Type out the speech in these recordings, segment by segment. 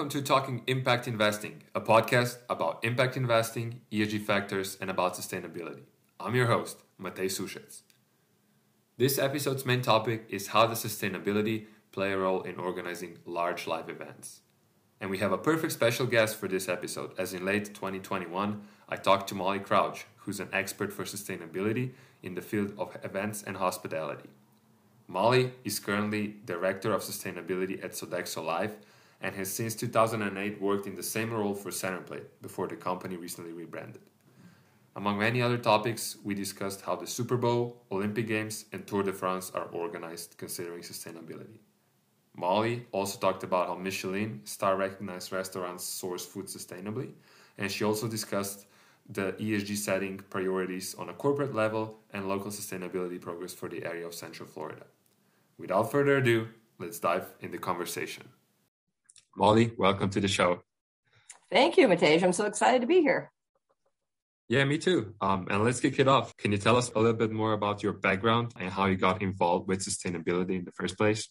welcome to Talking Impact Investing, a podcast about impact investing, ESG factors, and about sustainability. I'm your host, Matej Sushets. This episode's main topic is how does sustainability play a role in organizing large live events. And we have a perfect special guest for this episode, as in late 2021, I talked to Molly Crouch, who's an expert for sustainability in the field of events and hospitality. Molly is currently Director of Sustainability at Sodexo Live and has since 2008 worked in the same role for Centerplate before the company recently rebranded. Among many other topics, we discussed how the Super Bowl, Olympic Games, and Tour de France are organized considering sustainability. Molly also talked about how Michelin star recognized restaurants source food sustainably, and she also discussed the ESG setting priorities on a corporate level and local sustainability progress for the area of Central Florida. Without further ado, let's dive in the conversation. Molly, welcome to the show. Thank you, Matej. I'm so excited to be here. Yeah, me too. Um, and let's kick it off. Can you tell us a little bit more about your background and how you got involved with sustainability in the first place?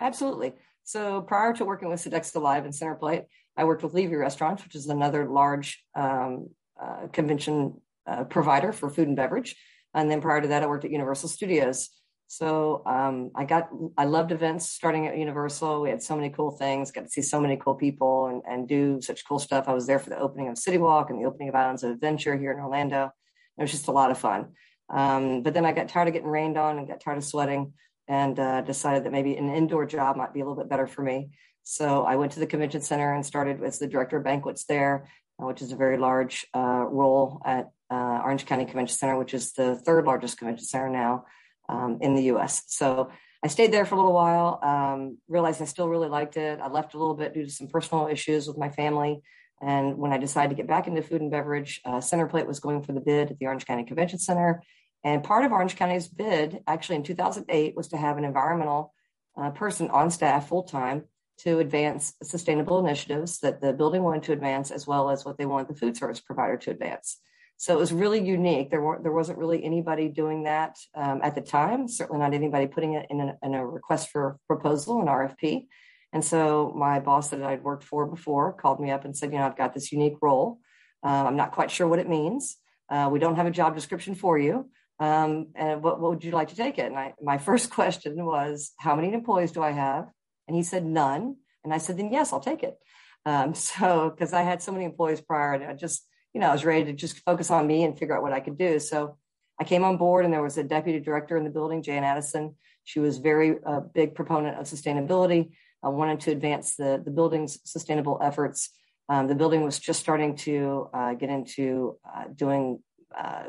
Absolutely. So prior to working with Sodexo Live and Centerplate, I worked with Levy Restaurants, which is another large um, uh, convention uh, provider for food and beverage. And then prior to that, I worked at Universal Studios. So um, I got, I loved events starting at Universal. We had so many cool things, got to see so many cool people and, and do such cool stuff. I was there for the opening of City Walk and the opening of Islands of Adventure here in Orlando. It was just a lot of fun. Um, but then I got tired of getting rained on and got tired of sweating and uh, decided that maybe an indoor job might be a little bit better for me. So I went to the convention center and started as the director of banquets there, uh, which is a very large uh, role at uh, Orange County Convention Center, which is the third largest convention center now um, in the US. So I stayed there for a little while, um, realized I still really liked it. I left a little bit due to some personal issues with my family. And when I decided to get back into food and beverage, uh, Centerplate was going for the bid at the Orange County Convention Center. And part of Orange County's bid, actually in 2008, was to have an environmental uh, person on staff full time to advance sustainable initiatives that the building wanted to advance, as well as what they wanted the food service provider to advance. So it was really unique. There weren't there wasn't really anybody doing that um, at the time. Certainly not anybody putting it in a, in a request for proposal, an RFP. And so my boss that I'd worked for before called me up and said, you know, I've got this unique role. Uh, I'm not quite sure what it means. Uh, we don't have a job description for you. Um, and what, what would you like to take it? And I, my first question was, how many employees do I have? And he said, none. And I said, then yes, I'll take it. Um, so, because I had so many employees prior, and I just you know, I was ready to just focus on me and figure out what I could do. So I came on board, and there was a deputy director in the building, Jan Addison. She was very a uh, big proponent of sustainability. I wanted to advance the the building's sustainable efforts. Um, the building was just starting to uh, get into uh, doing uh,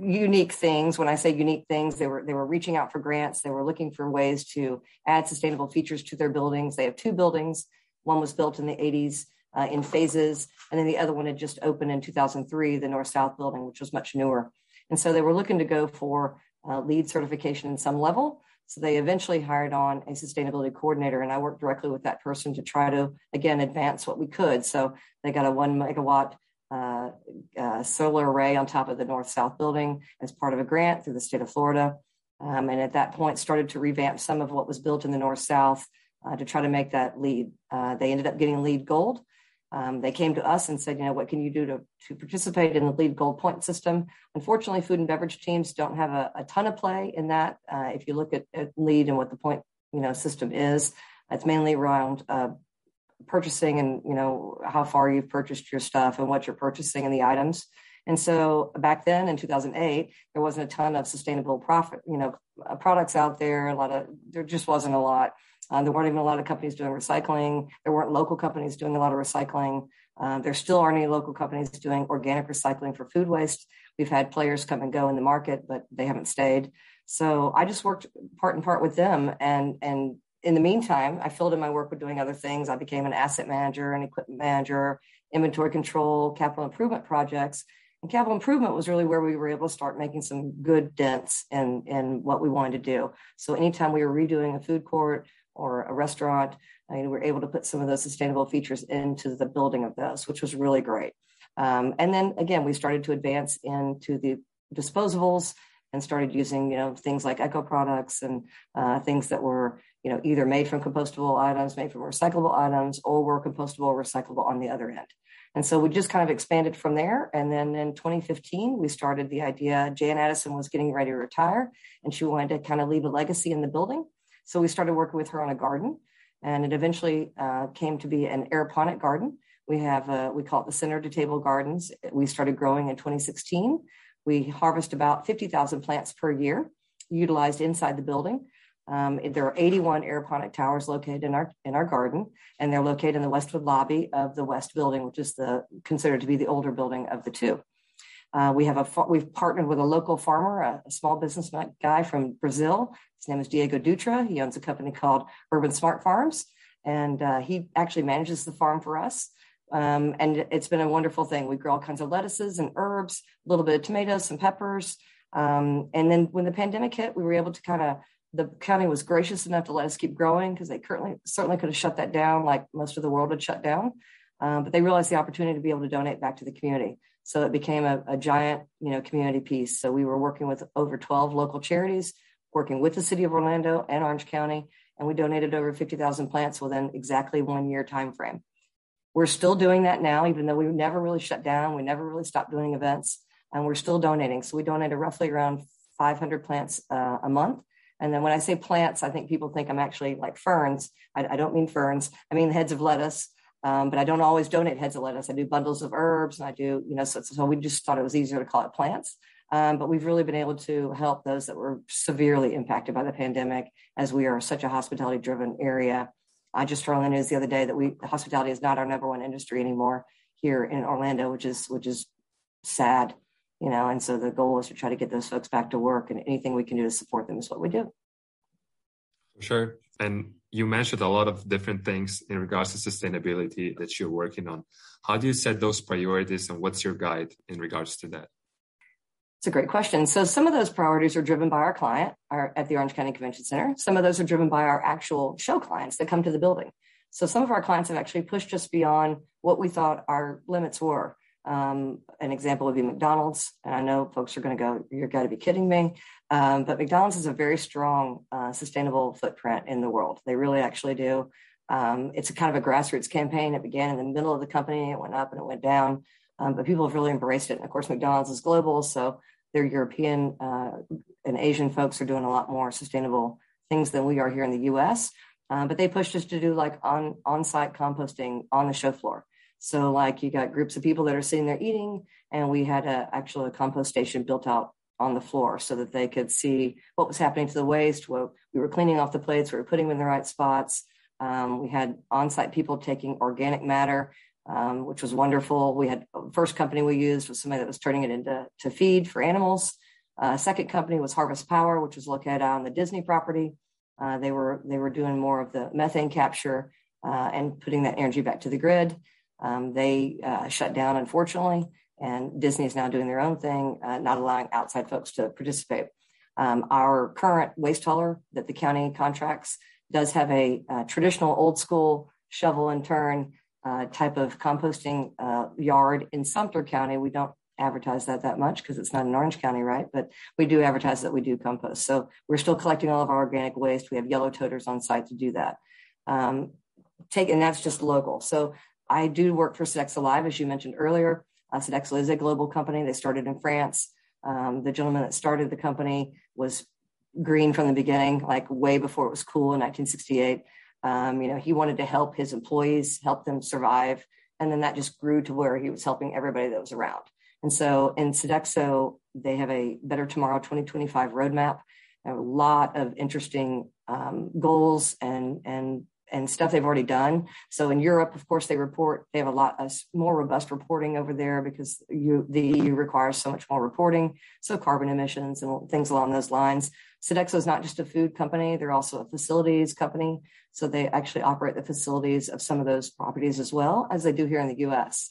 unique things. When I say unique things, they were they were reaching out for grants. They were looking for ways to add sustainable features to their buildings. They have two buildings. One was built in the 80s uh, in phases. And then the other one had just opened in 2003, the North South building, which was much newer. And so they were looking to go for uh, LEED certification in some level. So they eventually hired on a sustainability coordinator, and I worked directly with that person to try to, again, advance what we could. So they got a one megawatt uh, uh, solar array on top of the North South building as part of a grant through the state of Florida. Um, and at that point, started to revamp some of what was built in the North South uh, to try to make that LEED. Uh, they ended up getting LEED gold um, they came to us and said, you know, what can you do to, to participate in the LEED gold point system? Unfortunately, food and beverage teams don't have a, a ton of play in that. Uh, if you look at, at, LEED and what the point, you know, system is, it's mainly around uh, purchasing and, you know, how far you've purchased your stuff and what you're purchasing and the items. And so back then in 2008, there wasn't a ton of sustainable profit, you know, products out there. A lot of, there just wasn't a lot. Uh, there weren't even a lot of companies doing recycling. There weren't local companies doing a lot of recycling. Uh, there still aren't any local companies doing organic recycling for food waste. We've had players come and go in the market, but they haven't stayed. So I just worked part and part with them. And, and in the meantime, I filled in my work with doing other things. I became an asset manager, an equipment manager, inventory control, capital improvement projects. And capital improvement was really where we were able to start making some good dents in, in what we wanted to do. So anytime we were redoing a food court or a restaurant, mean, we were able to put some of those sustainable features into the building of those, which was really great. Um, and then again, we started to advance into the disposables and started using, you know, things like eco products and uh, things that were, you know, either made from compostable items, made from recyclable items, or were compostable or recyclable on the other end. And so we just kind of expanded from there. And then in 2015, we started the idea. Jan Addison was getting ready to retire and she wanted to kind of leave a legacy in the building. So we started working with her on a garden and it eventually uh, came to be an aeroponic garden. We have, a, we call it the Center to Table Gardens. We started growing in 2016. We harvest about 50,000 plants per year utilized inside the building. Um, there are 81 aeroponic towers located in our in our garden, and they're located in the Westwood lobby of the West Building, which is the considered to be the older building of the two. Uh, we have a we've partnered with a local farmer, a, a, small business guy from Brazil. His name is Diego Dutra. He owns a company called Urban Smart Farms, and uh, he actually manages the farm for us. Um, and it's been a wonderful thing. We grow all kinds of lettuces and herbs, a little bit of tomatoes, some peppers. Um, and then when the pandemic hit, we were able to kind of the county was gracious enough to let us keep growing because they currently certainly could have shut that down like most of the world had shut down um, but they realized the opportunity to be able to donate back to the community so it became a, a, giant you know community piece so we were working with over 12 local charities working with the city of orlando and orange county and we donated over 50000 plants within exactly one year time frame we're still doing that now even though we never really shut down we never really stopped doing events and we're still donating so we donated roughly around 500 plants uh, a month and then when I say plants, I think people think I'm actually like ferns. I, I don't mean ferns. I mean the heads of lettuce. Um, but I don't always donate heads of lettuce. I do bundles of herbs, and I do, you know, so, so we just thought it was easier to call it plants. Um, but we've really been able to help those that were severely impacted by the pandemic, as we are such a hospitality-driven area. I just heard on the news the other day that we hospitality is not our number one industry anymore here in Orlando, which is which is sad you know, and so the goal is to try to get those folks back to work and anything we can do to support them is what we do. Sure. And you mentioned a lot of different things in regards to sustainability that you're working on. How do you set those priorities and what's your guide in regards to that? It's a great question. So some of those priorities are driven by our client our, at the Orange County Convention Center. Some of those are driven by our actual show clients that come to the building. So some of our clients have actually pushed us beyond what we thought our limits were. Um, an example would be McDonald's. And I know folks are going to go, you're got to be kidding me. Um, but McDonald's has a very strong uh, sustainable footprint in the world. They really actually do. Um, it's a kind of a grassroots campaign. It began in the middle of the company, it went up and it went down. Um, but people have really embraced it. And of course, McDonald's is global. So their European uh, and Asian folks are doing a lot more sustainable things than we are here in the US. Um, but they pushed us to do like on on site composting on the show floor. So like you got groups of people that are sitting there eating, and we had a actually a compost station built out on the floor so that they could see what was happening to the waste. Well, we were cleaning off the plates, we were putting them in the right spots. Um, we had on-site people taking organic matter, um, which was wonderful. We had first company we used was somebody that was turning it into to feed for animals. Uh, second company was Harvest Power, which was located on the Disney property. Uh, they were they were doing more of the methane capture uh, and putting that energy back to the grid. Um, they uh, shut down, unfortunately, and Disney is now doing their own thing, uh, not allowing outside folks to participate. Um, our current waste hauler that the county contracts does have a, a traditional old school shovel and turn uh, type of composting uh, yard in Sumter County. We don't advertise that that much because it's not in Orange County, right? But we do advertise that we do compost. So we're still collecting all of our organic waste. We have yellow toters on site to do that. Um, take and that's just local. So I do work for Sodexo Live, as you mentioned earlier. Uh, Sodexo is a global company. They started in France. Um, the gentleman that started the company was green from the beginning, like way before it was cool in 1968. Um, you know, he wanted to help his employees, help them survive. And then that just grew to where he was helping everybody that was around. And so in Sodexo, they have a Better Tomorrow 2025 roadmap, a lot of interesting um, goals and, and and stuff they've already done. So in Europe, of course, they report, they have a lot of more robust reporting over there because you, the EU requires so much more reporting. So carbon emissions and things along those lines. Sodexo is not just a food company. They're also a facilities company. So they actually operate the facilities of some of those properties as well as they do here in the US.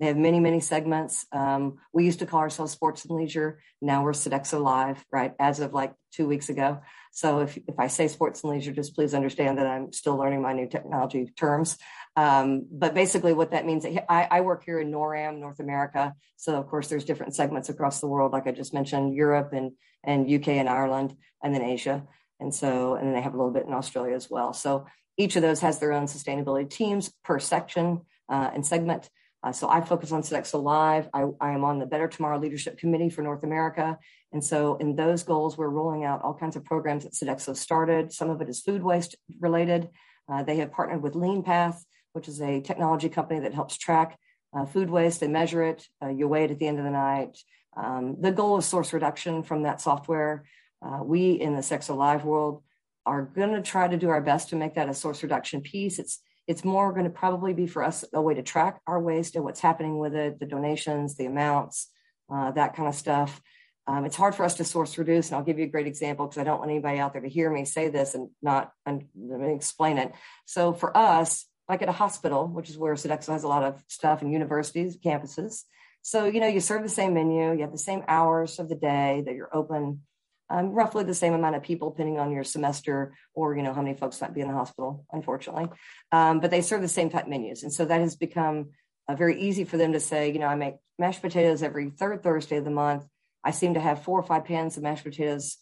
They have many, many segments. Um, we used to call ourselves Sports and Leisure. Now we're Sodexo Live, right? As of like two weeks ago. So if, if I say sports and leisure, just please understand that I'm still learning my new technology terms. Um, but basically, what that means, I, I, work here in NORAM, North America. So of course, there's different segments across the world, like I just mentioned, Europe and and UK and Ireland, and then Asia. And so, and then they have a little bit in Australia as well. So each of those has their own sustainability teams per section uh, and segment. Uh, so I focus on Sodexo Live. I, I, am on the Better Tomorrow Leadership Committee for North America. And so in those goals, we're rolling out all kinds of programs that Sodexo started. Some of it is food waste related. Uh, they have partnered with LeanPath, which is a technology company that helps track uh, food waste. They measure it. Uh, you weigh it at the end of the night. Um, the goal is source reduction from that software. Uh, we in the Sodexo Live world are going to try to do our best to make that a source reduction piece. It's it's more going to probably be for us a way to track our waste and what's happening with it, the donations, the amounts, uh, that kind of stuff. Um, it's hard for us to source reduce, and I'll give you a great example because I don't want anybody out there to hear me say this and not and explain it. So for us, like at a hospital, which is where Sodexo has a lot of stuff, and universities, campuses. So you know, you serve the same menu, you have the same hours of the day that you're open um, roughly the same amount of people, depending on your semester or you know how many folks might be in the hospital, unfortunately. Um, but they serve the same type menus, and so that has become uh, very easy for them to say, you know, I make mashed potatoes every third Thursday of the month. I seem to have four or five pans of mashed potatoes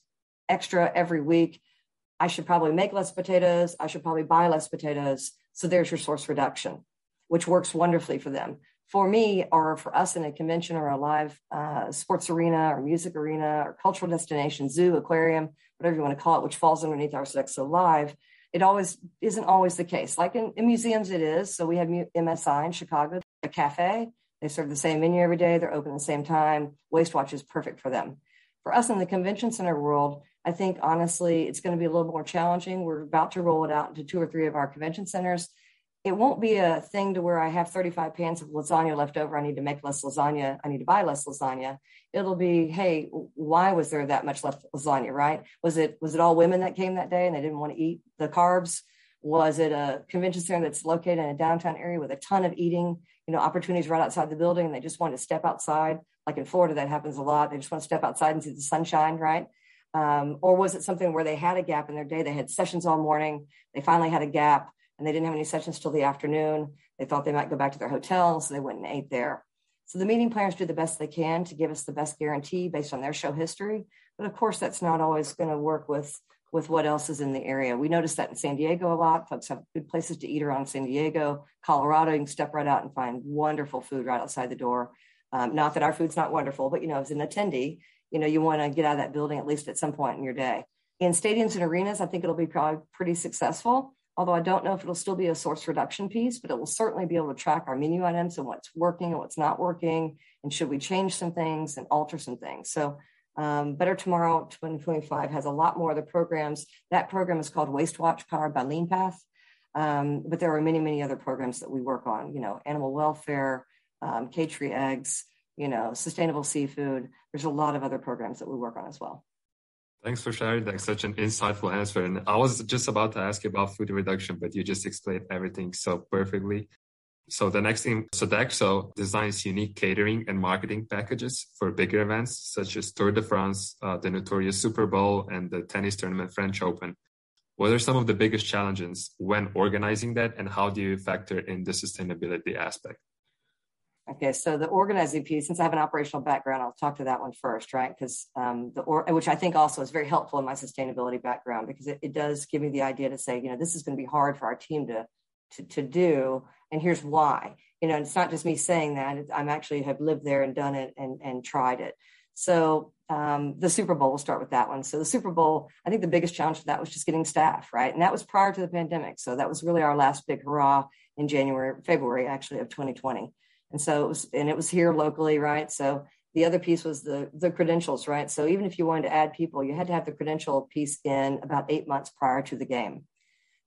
extra every week. I should probably make less potatoes. I should probably buy less potatoes. So there's your source reduction, which works wonderfully for them for me or for us in a convention or a live uh, sports arena or music arena or cultural destination, zoo, aquarium, whatever you want to call it, which falls underneath our Sodexo Live, it always isn't always the case. Like in, in museums, it is. So we have MSI in Chicago, a cafe. They serve the same menu every day. They're open at the same time. Waste Watch is perfect for them. For us in the convention center world, I think honestly, it's going to be a little more challenging. We're about to roll it out into two or three of our convention centers it won't be a thing to where I have 35 pans of lasagna left over. I need to make less lasagna. I need to buy less lasagna. It'll be, hey, why was there that much left lasagna, right? Was it was it all women that came that day and they didn't want to eat the carbs? Was it a convention center that's located in a downtown area with a ton of eating, you know, opportunities right outside the building and they just want to step outside? Like in Florida, that happens a lot. They just want to step outside and see the sunshine, right? Um, or was it something where they had a gap in their day? They had sessions all morning. They finally had a gap and they didn't have any sessions till the afternoon. They thought they might go back to their hotel, so they went and ate there. So the meeting planners do the best they can to give us the best guarantee based on their show history. But of course, that's not always going to work with with what else is in the area. We noticed that in San Diego a lot. Folks have good places to eat around San Diego, Colorado. You can step right out and find wonderful food right outside the door. Um, not that our food's not wonderful, but you know, as an attendee, you know, you want to get out of that building at least at some point in your day. In stadiums and arenas, I think it'll be probably pretty successful although I don't know if it'll still be a source reduction piece, but it will certainly be able to track our menu items and what's working and what's not working, and should we change some things and alter some things. So um, Better Tomorrow 2025 has a lot more of the programs. That program is called Waste Watch, powered by LeanPath. Um, but there are many, many other programs that we work on, you know, animal welfare, um, cage-free eggs, you know, sustainable seafood. There's a lot of other programs that we work on as well. Thanks for sharing that. Such an insightful answer. And I was just about to ask you about food reduction, but you just explained everything so perfectly. So the next thing, Sodexo designs unique catering and marketing packages for bigger events such as Tour de France, uh, the notorious Super Bowl, and the tennis tournament French Open. What are some of the biggest challenges when organizing that, and how do you factor in the sustainability aspect? Okay, so the organizing piece, since I have an operational background, I'll talk to that one first, right? Because um, the or, which I think also is very helpful in my sustainability background because it, it does give me the idea to say, you know, this is going to be hard for our team to to to do, and here's why. You know, it's not just me saying that; I'm actually have lived there and done it and and tried it. So um, the Super Bowl, we'll start with that one. So the Super Bowl, I think the biggest challenge for that was just getting staff, right? And that was prior to the pandemic. So that was really our last big hurrah in January, February actually of 2020. And so it was, and it was here locally, right? So the other piece was the the credentials, right? So even if you wanted to add people, you had to have the credential piece in about eight months prior to the game.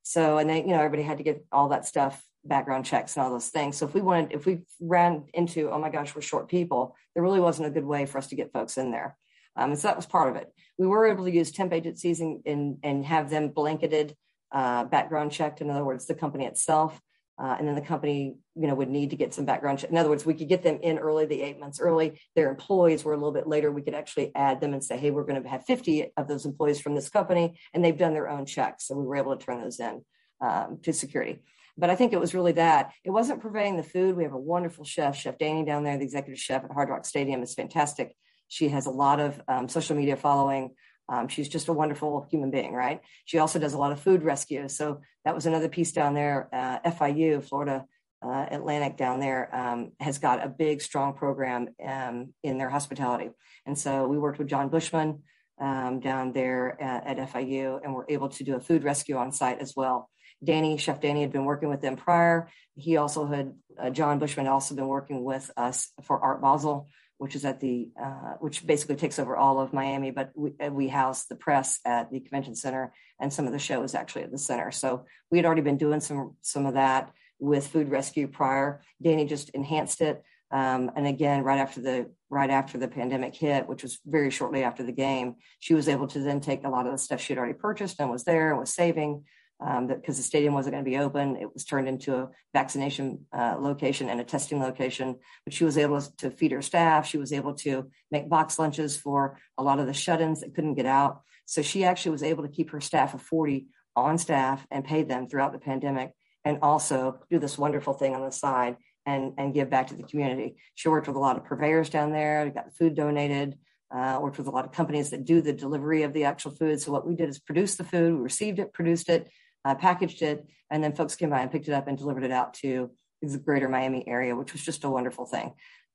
So and then you know everybody had to get all that stuff, background checks and all those things. So if we wanted, if we ran into, oh my gosh, we're short people, there really wasn't a good way for us to get folks in there. Um, and so that was part of it. We were able to use temp agencies and and, and have them blanketed uh, background checked. In other words, the company itself. Uh, and then the company, you know, would need to get some background check. In other words, we could get them in early, the eight months early. Their employees were a little bit later. We could actually add them and say, hey, we're going to have 50 of those employees from this company, and they've done their own checks. So we were able to turn those in um, to security. But I think it was really that. It wasn't providing the food. We have a wonderful chef, Chef Danny down there, the executive chef at Hard Rock Stadium is fantastic. She has a lot of um, social media following. Um, she's just a wonderful human being, right? She also does a lot of food rescue. So that was another piece down there. Uh, FIU, Florida uh, Atlantic down there, um, has got a big, strong program um, in their hospitality. And so we worked with John Bushman um, down there at, at, FIU and were able to do a food rescue on site as well. Danny, Chef Danny, had been working with them prior. He also had, uh, John Bushman also been working with us for Art Basel which is at the uh, which basically takes over all of Miami, but we, we house the press at the convention center, and some of the show is actually at the center. So we had already been doing some some of that with Food Rescue prior. Danny just enhanced it, um, and again, right after the right after the pandemic hit, which was very shortly after the game, she was able to then take a lot of the stuff she had already purchased and was there and was saving um, because the stadium wasn't going to be open. It was turned into a vaccination uh, location and a testing location. But she was able to feed her staff. She was able to make box lunches for a lot of the shut-ins that couldn't get out. So she actually was able to keep her staff of 40 on staff and pay them throughout the pandemic, and also do this wonderful thing on the side and and give back to the community. She worked with a lot of purveyors down there. Got food donated. Uh, worked with a lot of companies that do the delivery of the actual food. So what we did is produce the food, we received it, produced it, uh, packaged it, and then folks came by and picked it up and delivered it out to the greater Miami area, which was just a wonderful thing.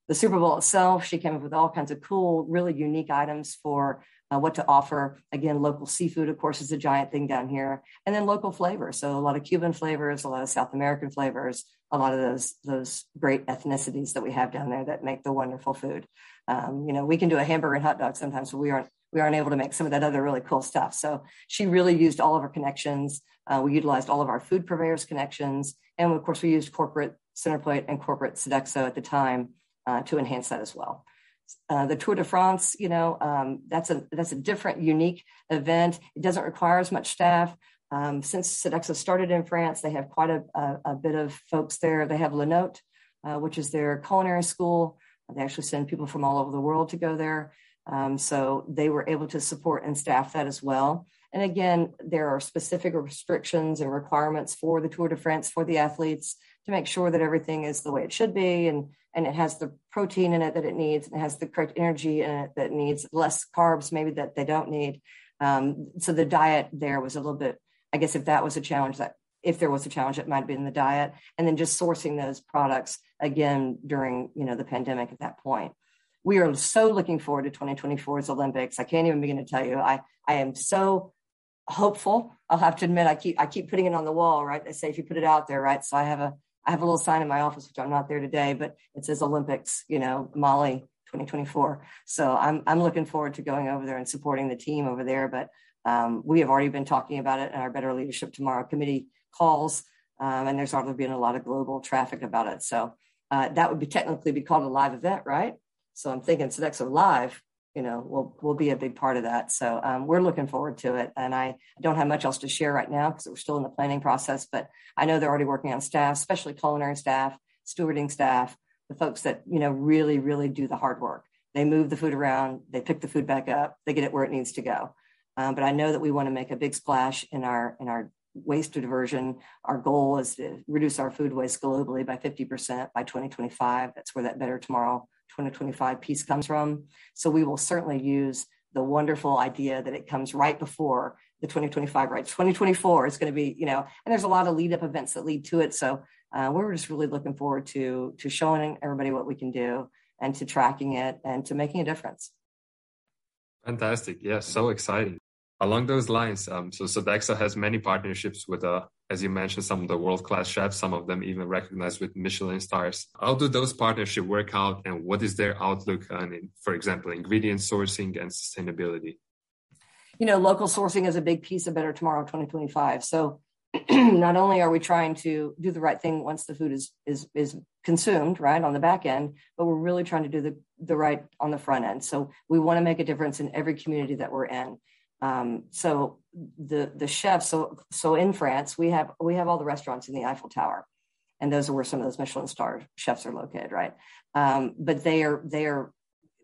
The Super Bowl itself, she came up with all kinds of cool, really unique items for uh, what to offer. Again, local seafood, of course, is a giant thing down here, and then local flavors. So a lot of Cuban flavors, a lot of South American flavors, a lot of those those great ethnicities that we have down there that make the wonderful food. Um, you know, we can do a hamburger and hot dog sometimes, but we aren't we aren't able to make some of that other really cool stuff. So she really used all of her connections. Uh, we utilized all of our food purveyors connections. And of course, we used corporate Centerplate and corporate Sodexo at the time uh, to enhance that as well. Uh, the Tour de France, you know, um, that's a that's a different, unique event. It doesn't require as much staff. Um, since Sodexo started in France, they have quite a, a, a bit of folks there. They have Le Nôtre, uh, which is their culinary school. They actually send people from all over the world to go there. Um, so they were able to support and staff that as well. And again, there are specific restrictions and requirements for the Tour de France for the athletes to make sure that everything is the way it should be and and it has the protein in it that it needs, and it has the correct energy in it that needs, less carbs maybe that they don't need. Um, so the diet there was a little bit, I guess, if that was a challenge, that if there was a challenge, it might have been the diet, and then just sourcing those products again during you know the pandemic at that point we are so looking forward to 2024's Olympics. I can't even begin to tell you. I I am so hopeful. I'll have to admit, I keep I keep putting it on the wall, right? They say if you put it out there, right? So I have a I have a little sign in my office, which I'm not there today, but it says Olympics, you know, Mali 2024. So I'm I'm looking forward to going over there and supporting the team over there. But um, we have already been talking about it in our Better Leadership Tomorrow committee calls, um, and there's already been a lot of global traffic about it. So uh, that would be technically be called a live event, right? So I'm thinking Sodexo Live, you know, will will be a big part of that. So um, we're looking forward to it. And I don't have much else to share right now because we're still in the planning process. But I know they're already working on staff, especially culinary staff, stewarding staff, the folks that you know really really do the hard work. They move the food around, they pick the food back up, they get it where it needs to go. Um, but I know that we want to make a big splash in our in our waste diversion. Our goal is to reduce our food waste globally by 50% by 2025. That's where that Better Tomorrow 2025 piece comes from. So we will certainly use the wonderful idea that it comes right before the 2025 right? 2024 is going to be you know and there's a lot of lead up events that lead to it. So uh, we're just really looking forward to to showing everybody what we can do and to tracking it and to making a difference. Fantastic. Yeah so exciting. Along those lines, um, so Sodexo has many partnerships with, uh, as you mentioned, some of the world-class chefs, some of them even recognized with Michelin stars. How do those partnerships work out, and what is their outlook on, for example, ingredient sourcing and sustainability? You know, local sourcing is a big piece of Better Tomorrow 2025. So not only are we trying to do the right thing once the food is is is consumed right on the back end but we're really trying to do the the right on the front end so we want to make a difference in every community that we're in um, so the the chefs, so so in France, we have we have all the restaurants in the Eiffel Tower, and those are where some of those Michelin star chefs are located, right? Um, but they are they are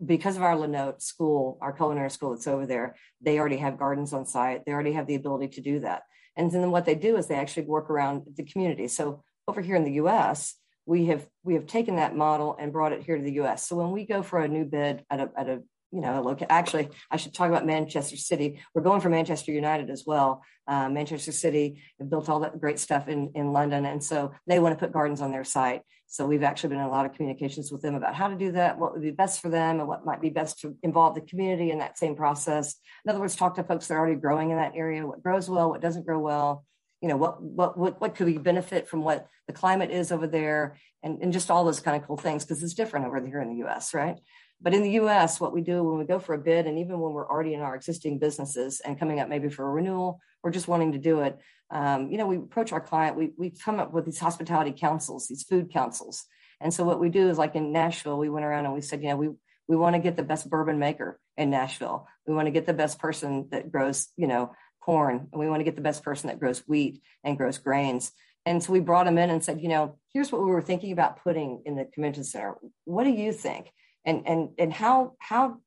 because of our Le Nôtre school, our culinary school that's over there. They already have gardens on site. They already have the ability to do that. And then what they do is they actually work around the community. So over here in the U.S., we have we have taken that model and brought it here to the U.S. So when we go for a new bid at a at a you know, look, actually, I should talk about Manchester City. We're going for Manchester United as well. Uh, Manchester City have built all that great stuff in, in London. And so they want to put gardens on their site. So we've actually been in a lot of communications with them about how to do that, what would be best for them, and what might be best to involve the community in that same process. In other words, talk to folks that are already growing in that area, what grows well, what doesn't grow well, you know, what what what what could we benefit from what the climate is over there, and, and just all those kind of cool things, because it's different over here in the US, right? But in the US, what we do when we go for a bid, and even when we're already in our existing businesses and coming up maybe for a renewal or just wanting to do it, um, you know, we approach our client, we, we come up with these hospitality councils, these food councils. And so what we do is like in Nashville, we went around and we said, you know, we, we want to get the best bourbon maker in Nashville. We want to get the best person that grows, you know, corn. And we want to get the best person that grows wheat and grows grains. And so we brought them in and said, you know, here's what we were thinking about putting in the convention center. What do you think? And and and how how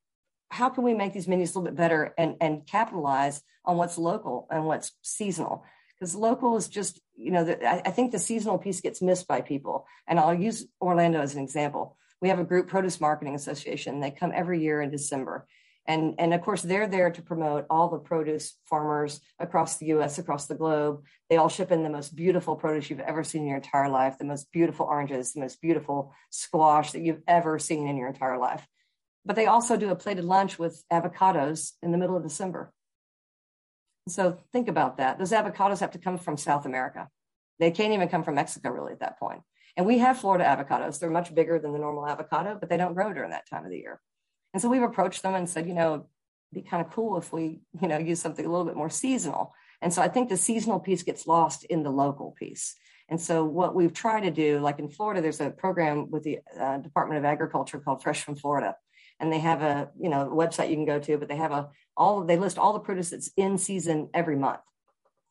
how can we make these menus a little bit better and and capitalize on what's local and what's seasonal? Because local is just you know the, I, I think the seasonal piece gets missed by people. And i'll use orlando as an example. We have a group produce marketing association. They come every year in december and and of course they're there to promote all the produce farmers across the us across the globe. They all ship in the most beautiful produce you've ever seen in your entire life the most beautiful oranges the most beautiful squash that you've ever seen in your entire life. But they also do a plated lunch with avocados in the middle of december. So think about that. Those avocados have to come from south america. They can't even come from mexico really at that point. And we have florida avocados. They're much bigger than the normal avocado but they don't grow during that time of the year and so we've approached them and said, you know, be kind of cool if we, you know, use something a little bit more seasonal. And so I think the seasonal piece gets lost in the local piece. And so what we've tried to do, like in Florida, there's a program with the uh, Department of Agriculture called Fresh from Florida. And they have a, you know, website you can go to, but they have a all they list all the produce that's in season every month.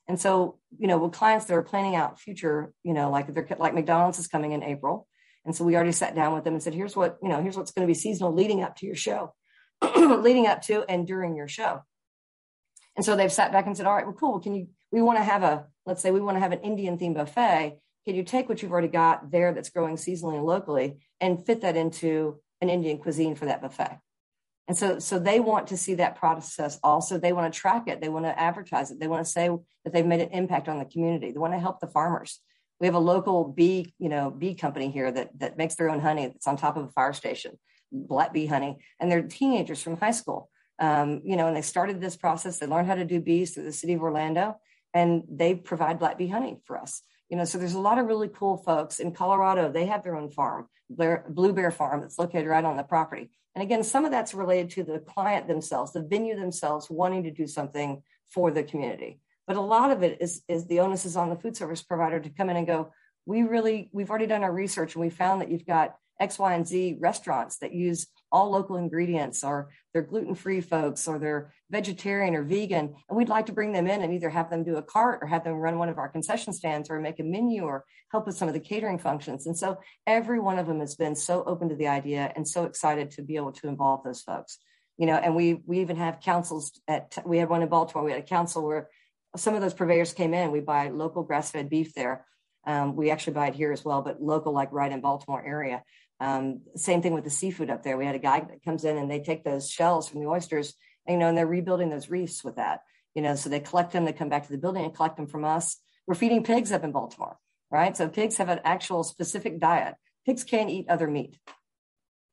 And so, you know, with clients that are planning out future, you know, like they're like McDonald's is coming in April, and so we already sat down with them and said, here's what, you know, here's what's going to be seasonal leading up to your show, leading up to and during your show. And so they've sat back and said, all right, well, cool. Can you, we want to have a, let's say we want to have an Indian themed buffet. Can you take what you've already got there that's growing seasonally and locally and fit that into an Indian cuisine for that buffet? And so, so they want to see that process also. They want to track it. They want to advertise it. They want to say that they've made an impact on the community. They want to help the farmers we have a local bee, you know, bee company here that that makes their own honey that's on top of a fire station, black bee honey, and they're teenagers from high school. Um, you know, and they started this process. They learned how to do bees through the city of Orlando, and they provide black bee honey for us. You know, so there's a lot of really cool folks in Colorado. They have their own farm, Blue Bear Farm, that's located right on the property. And again, some of that's related to the client themselves, the venue themselves wanting to do something for the community. But a lot of it is, is the onus is on the food service provider to come in and go, we really, we've already done our research and we found that you've got X, Y, and Z restaurants that use all local ingredients or they're gluten-free folks or they're vegetarian or vegan. And we'd like to bring them in and either have them do a cart or have them run one of our concession stands or make a menu or help with some of the catering functions. And so every one of them has been so open to the idea and so excited to be able to involve those folks. You know, and we we even have councils at we had one in Baltimore. We had a council where some of those purveyors came in. We buy local grass fed beef there. Um, we actually buy it here as well, but local, like right in Baltimore area. Um, same thing with the seafood up there. We had a guy that comes in and they take those shells from the oysters, and, you know, and they're rebuilding those reefs with that. You know, so they collect them, they come back to the building and collect them from us. We're feeding pigs up in Baltimore, right? So pigs have an actual specific diet. Pigs can't eat other meat.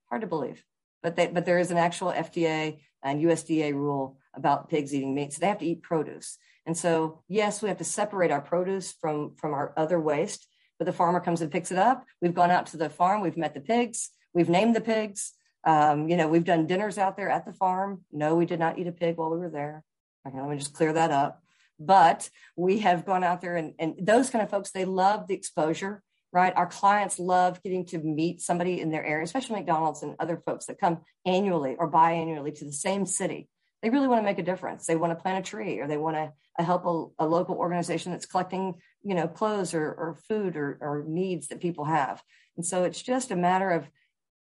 Hard to believe, but they, but there is an actual FDA and USDA rule about pigs eating meat. So they have to eat produce. And so, yes, we have to separate our produce from, from our other waste, but the farmer comes and picks it up. We've gone out to the farm, we've met the pigs, we've named the pigs. Um, you know, we've done dinners out there at the farm. No, we did not eat a pig while we were there. Okay, let me just clear that up. But we have gone out there and, and those kind of folks, they love the exposure, right? Our clients love getting to meet somebody in their area, especially McDonald's and other folks that come annually or biannually to the same city they really want to make a difference. They want to plant a tree or they want to uh, help a, a local organization that's collecting, you know, clothes or, or food or, or needs that people have. And so it's just a matter of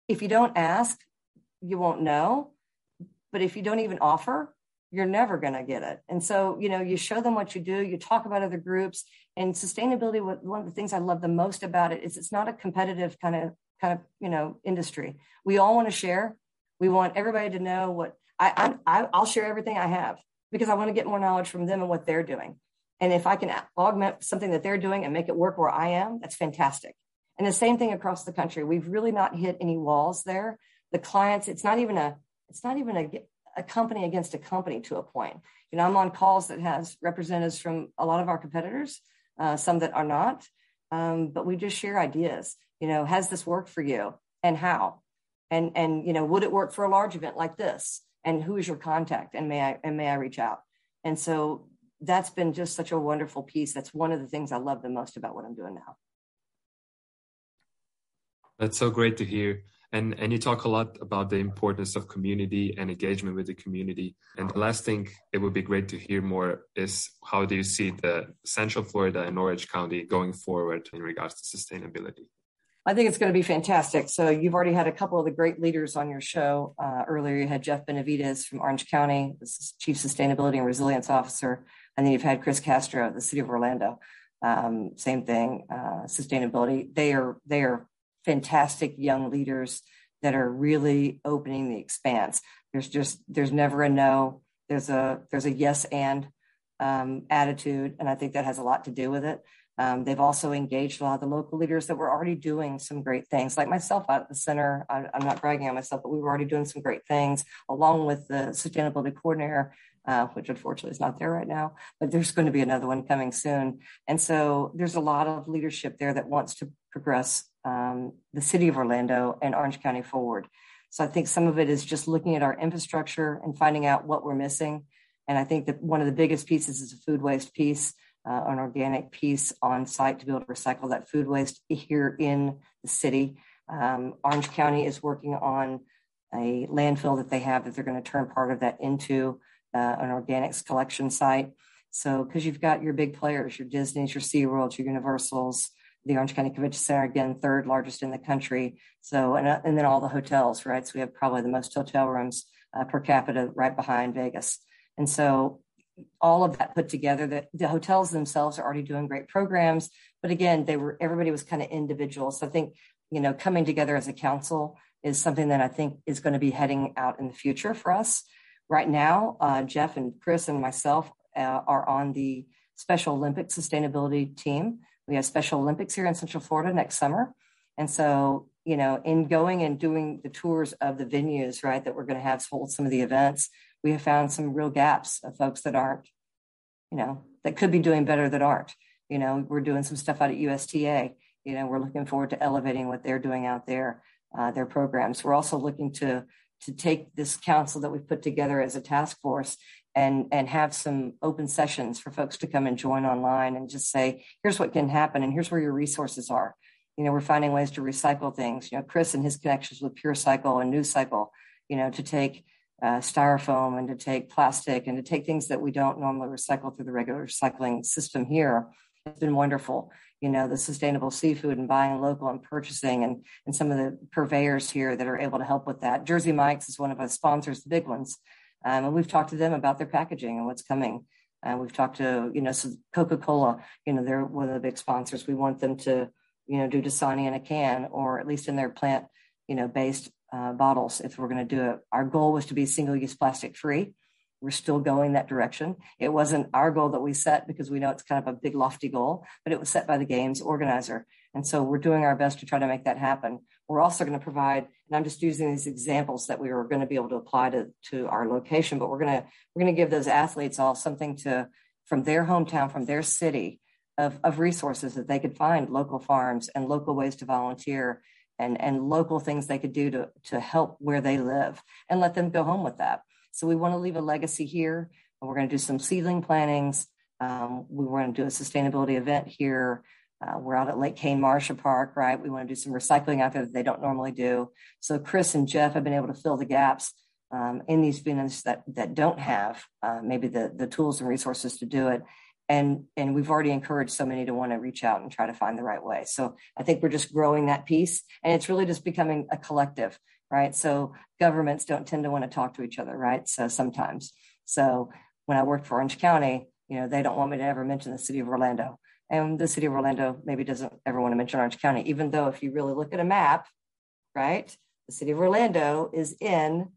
if you don't ask, you won't know. But if you don't even offer, you're never going to get it. And so, you know, you show them what you do, you talk about other groups and sustainability. One of the things I love the most about it is it's not a competitive kind of, kind of, you know, industry. We all want to share We want everybody to know what I, I I'll share everything I have because I want to get more knowledge from them and what they're doing. And if I can augment something that they're doing and make it work where I am, that's fantastic. And the same thing across the country. We've really not hit any walls there. The clients, it's not even a, it's not even a, a company against a company to a point. You know, I'm on calls that has representatives from a lot of our competitors, uh, some that are not, um, but we just share ideas. You know, has this worked for you and how? And and you know, would it work for a large event like this? And who is your contact? And may I and may I reach out? And so that's been just such a wonderful piece. That's one of the things I love the most about what I'm doing now. That's so great to hear. And and you talk a lot about the importance of community and engagement with the community. And the last thing it would be great to hear more is how do you see the Central Florida and Orange County going forward in regards to sustainability? I think it's going to be fantastic. So you've already had a couple of the great leaders on your show. Uh, earlier, you had Jeff Benavides from Orange County, the Chief Sustainability and Resilience Officer, and then you've had Chris Castro, of the City of Orlando. Um, same thing, uh, sustainability. They are they are fantastic young leaders that are really opening the expanse. There's just there's never a no. There's a there's a yes and um, attitude, and I think that has a lot to do with it. Um, they've also engaged a lot of the local leaders that were already doing some great things, like myself at the center. I, am not bragging on myself, but we were already doing some great things along with the sustainability coordinator, uh, which unfortunately is not there right now, but there's going to be another one coming soon. And so there's a lot of leadership there that wants to progress um, the city of Orlando and Orange County forward. So I think some of it is just looking at our infrastructure and finding out what we're missing. And I think that one of the biggest pieces is a food waste piece, uh, an organic piece on site to be able to recycle that food waste here in the city. Um, Orange County is working on a landfill that they have that they're going to turn part of that into uh, an organics collection site. So, because you've got your big players, your Disney's, your SeaWorld, your Universals, the Orange County Convention Center, again, third largest in the country. So, and, uh, and then all the hotels, right? So we have probably the most hotel rooms uh, per capita right behind Vegas. And so all of that put together, that the hotels themselves are already doing great programs. But again, they were, everybody was kind of individual. So I think, you know, coming together as a council is something that I think is going to be heading out in the future for us. Right now, uh, Jeff and Chris and myself uh, are on the Special Olympics sustainability team. We have Special Olympics here in Central Florida next summer. And so, you know, in going and doing the tours of the venues, right, that we're going to have hold some of the events, we have found some real gaps of folks that aren't, you know, that could be doing better that aren't. You know, we're doing some stuff out at USTA. You know, we're looking forward to elevating what they're doing out there, uh, their programs. We're also looking to to take this council that we've put together as a task force and and have some open sessions for folks to come and join online and just say here's what can happen and here's where your resources are you know we're finding ways to recycle things you know chris and his connections with PureCycle and new cycle you know to take uh, styrofoam and to take plastic and to take things that we don't normally recycle through the regular recycling system here it's been wonderful you know the sustainable seafood and buying local and purchasing and and some of the purveyors here that are able to help with that jersey mike's is one of our sponsors the big ones um, and we've talked to them about their packaging and what's coming. And we've talked to, you know, so Coca-Cola, you know, they're one of the big sponsors. We want them to, you know, do Dasani in a can or at least in their plant, you know, based uh, bottles if we're going to do it. Our goal was to be single use plastic free. We're still going that direction. It wasn't our goal that we set because we know it's kind of a big lofty goal, but it was set by the games organizer. And so we're doing our best to try to make that happen. We're also going to provide, and I'm just using these examples that we are going to be able to apply to, to our location, but we're going to we're going to give those athletes all something to from their hometown, from their city of, of resources that they could find local farms and local ways to volunteer and, and local things they could do to, to help where they live and let them go home with that. So we want to leave a legacy here. And we're going to do some seedling plantings. Um, we want to do a sustainability event here. Uh, we're out at Lake Cane Marsha Park, right? We want to do some recycling out there that they don't normally do. So Chris and Jeff have been able to fill the gaps um, in these venues that that don't have uh, maybe the the tools and resources to do it. And and we've already encouraged so many to want to reach out and try to find the right way. So I think we're just growing that piece, and it's really just becoming a collective, right? So governments don't tend to want to talk to each other, right? So sometimes, so when I worked for Orange County, you know, they don't want me to ever mention the city of Orlando and the city of Orlando maybe doesn't ever want to mention Orange County, even though if you really look at a map, right, the city of Orlando is in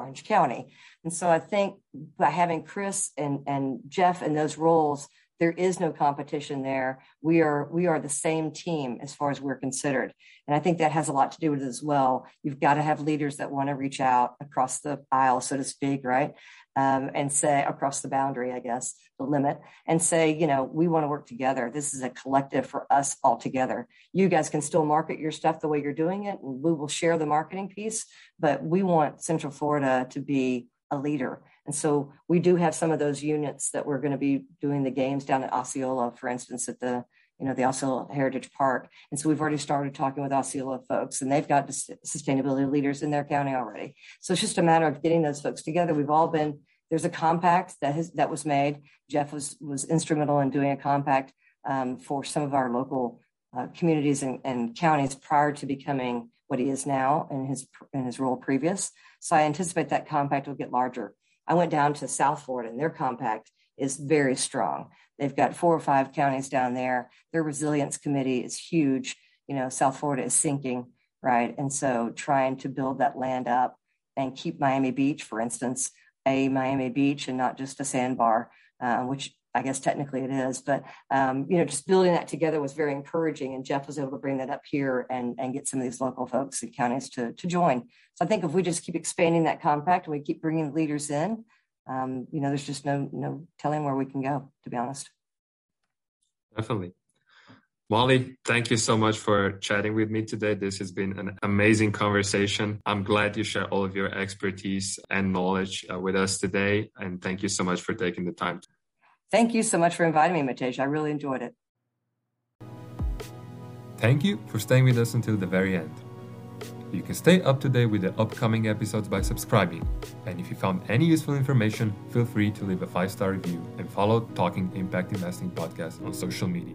Orange County. And so I think by having Chris and, and Jeff in those roles, there is no competition there. We are we are the same team as far as we're considered, and I think that has a lot to do with it as well. You've got to have leaders that want to reach out across the aisle, so to speak, right? Um, and say across the boundary, I guess, the limit, and say, you know, we want to work together. This is a collective for us all together. You guys can still market your stuff the way you're doing it, and we will share the marketing piece. But we want Central Florida to be a leader and so we do have some of those units that we're going to be doing the games down at Osceola, for instance, at the you know the Osceola Heritage Park. And so we've already started talking with Osceola folks, and they've got sustainability leaders in their county already. So it's just a matter of getting those folks together. We've all been there's a compact that has that was made. Jeff was was instrumental in doing a compact um, for some of our local uh, communities and, and counties prior to becoming what he is now in his in his role previous. So I anticipate that compact will get larger. I went down to South Florida and their compact is very strong. They've got four or five counties down there. Their resilience committee is huge. You know, South Florida is sinking, right? And so trying to build that land up and keep Miami Beach, for instance, a Miami Beach and not just a sandbar, uh, which I guess technically it is, but um, you know, just building that together was very encouraging. And Jeff was able to bring that up here and, and get some of these local folks and counties to, to join. So I think if we just keep expanding that compact and we keep bringing leaders in, um, you know, there's just no no telling where we can go. To be honest. Definitely. Molly, thank you so much for chatting with me today. This has been an amazing conversation. I'm glad you share all of your expertise and knowledge uh, with us today. And thank you so much for taking the time. Thank you so much for inviting me, Matej. I really enjoyed it. Thank you for staying with us until the very end. You can stay up to date with the upcoming episodes by subscribing. And if you found any useful information, feel free to leave a five star review and follow Talking Impact Investing podcast on social media.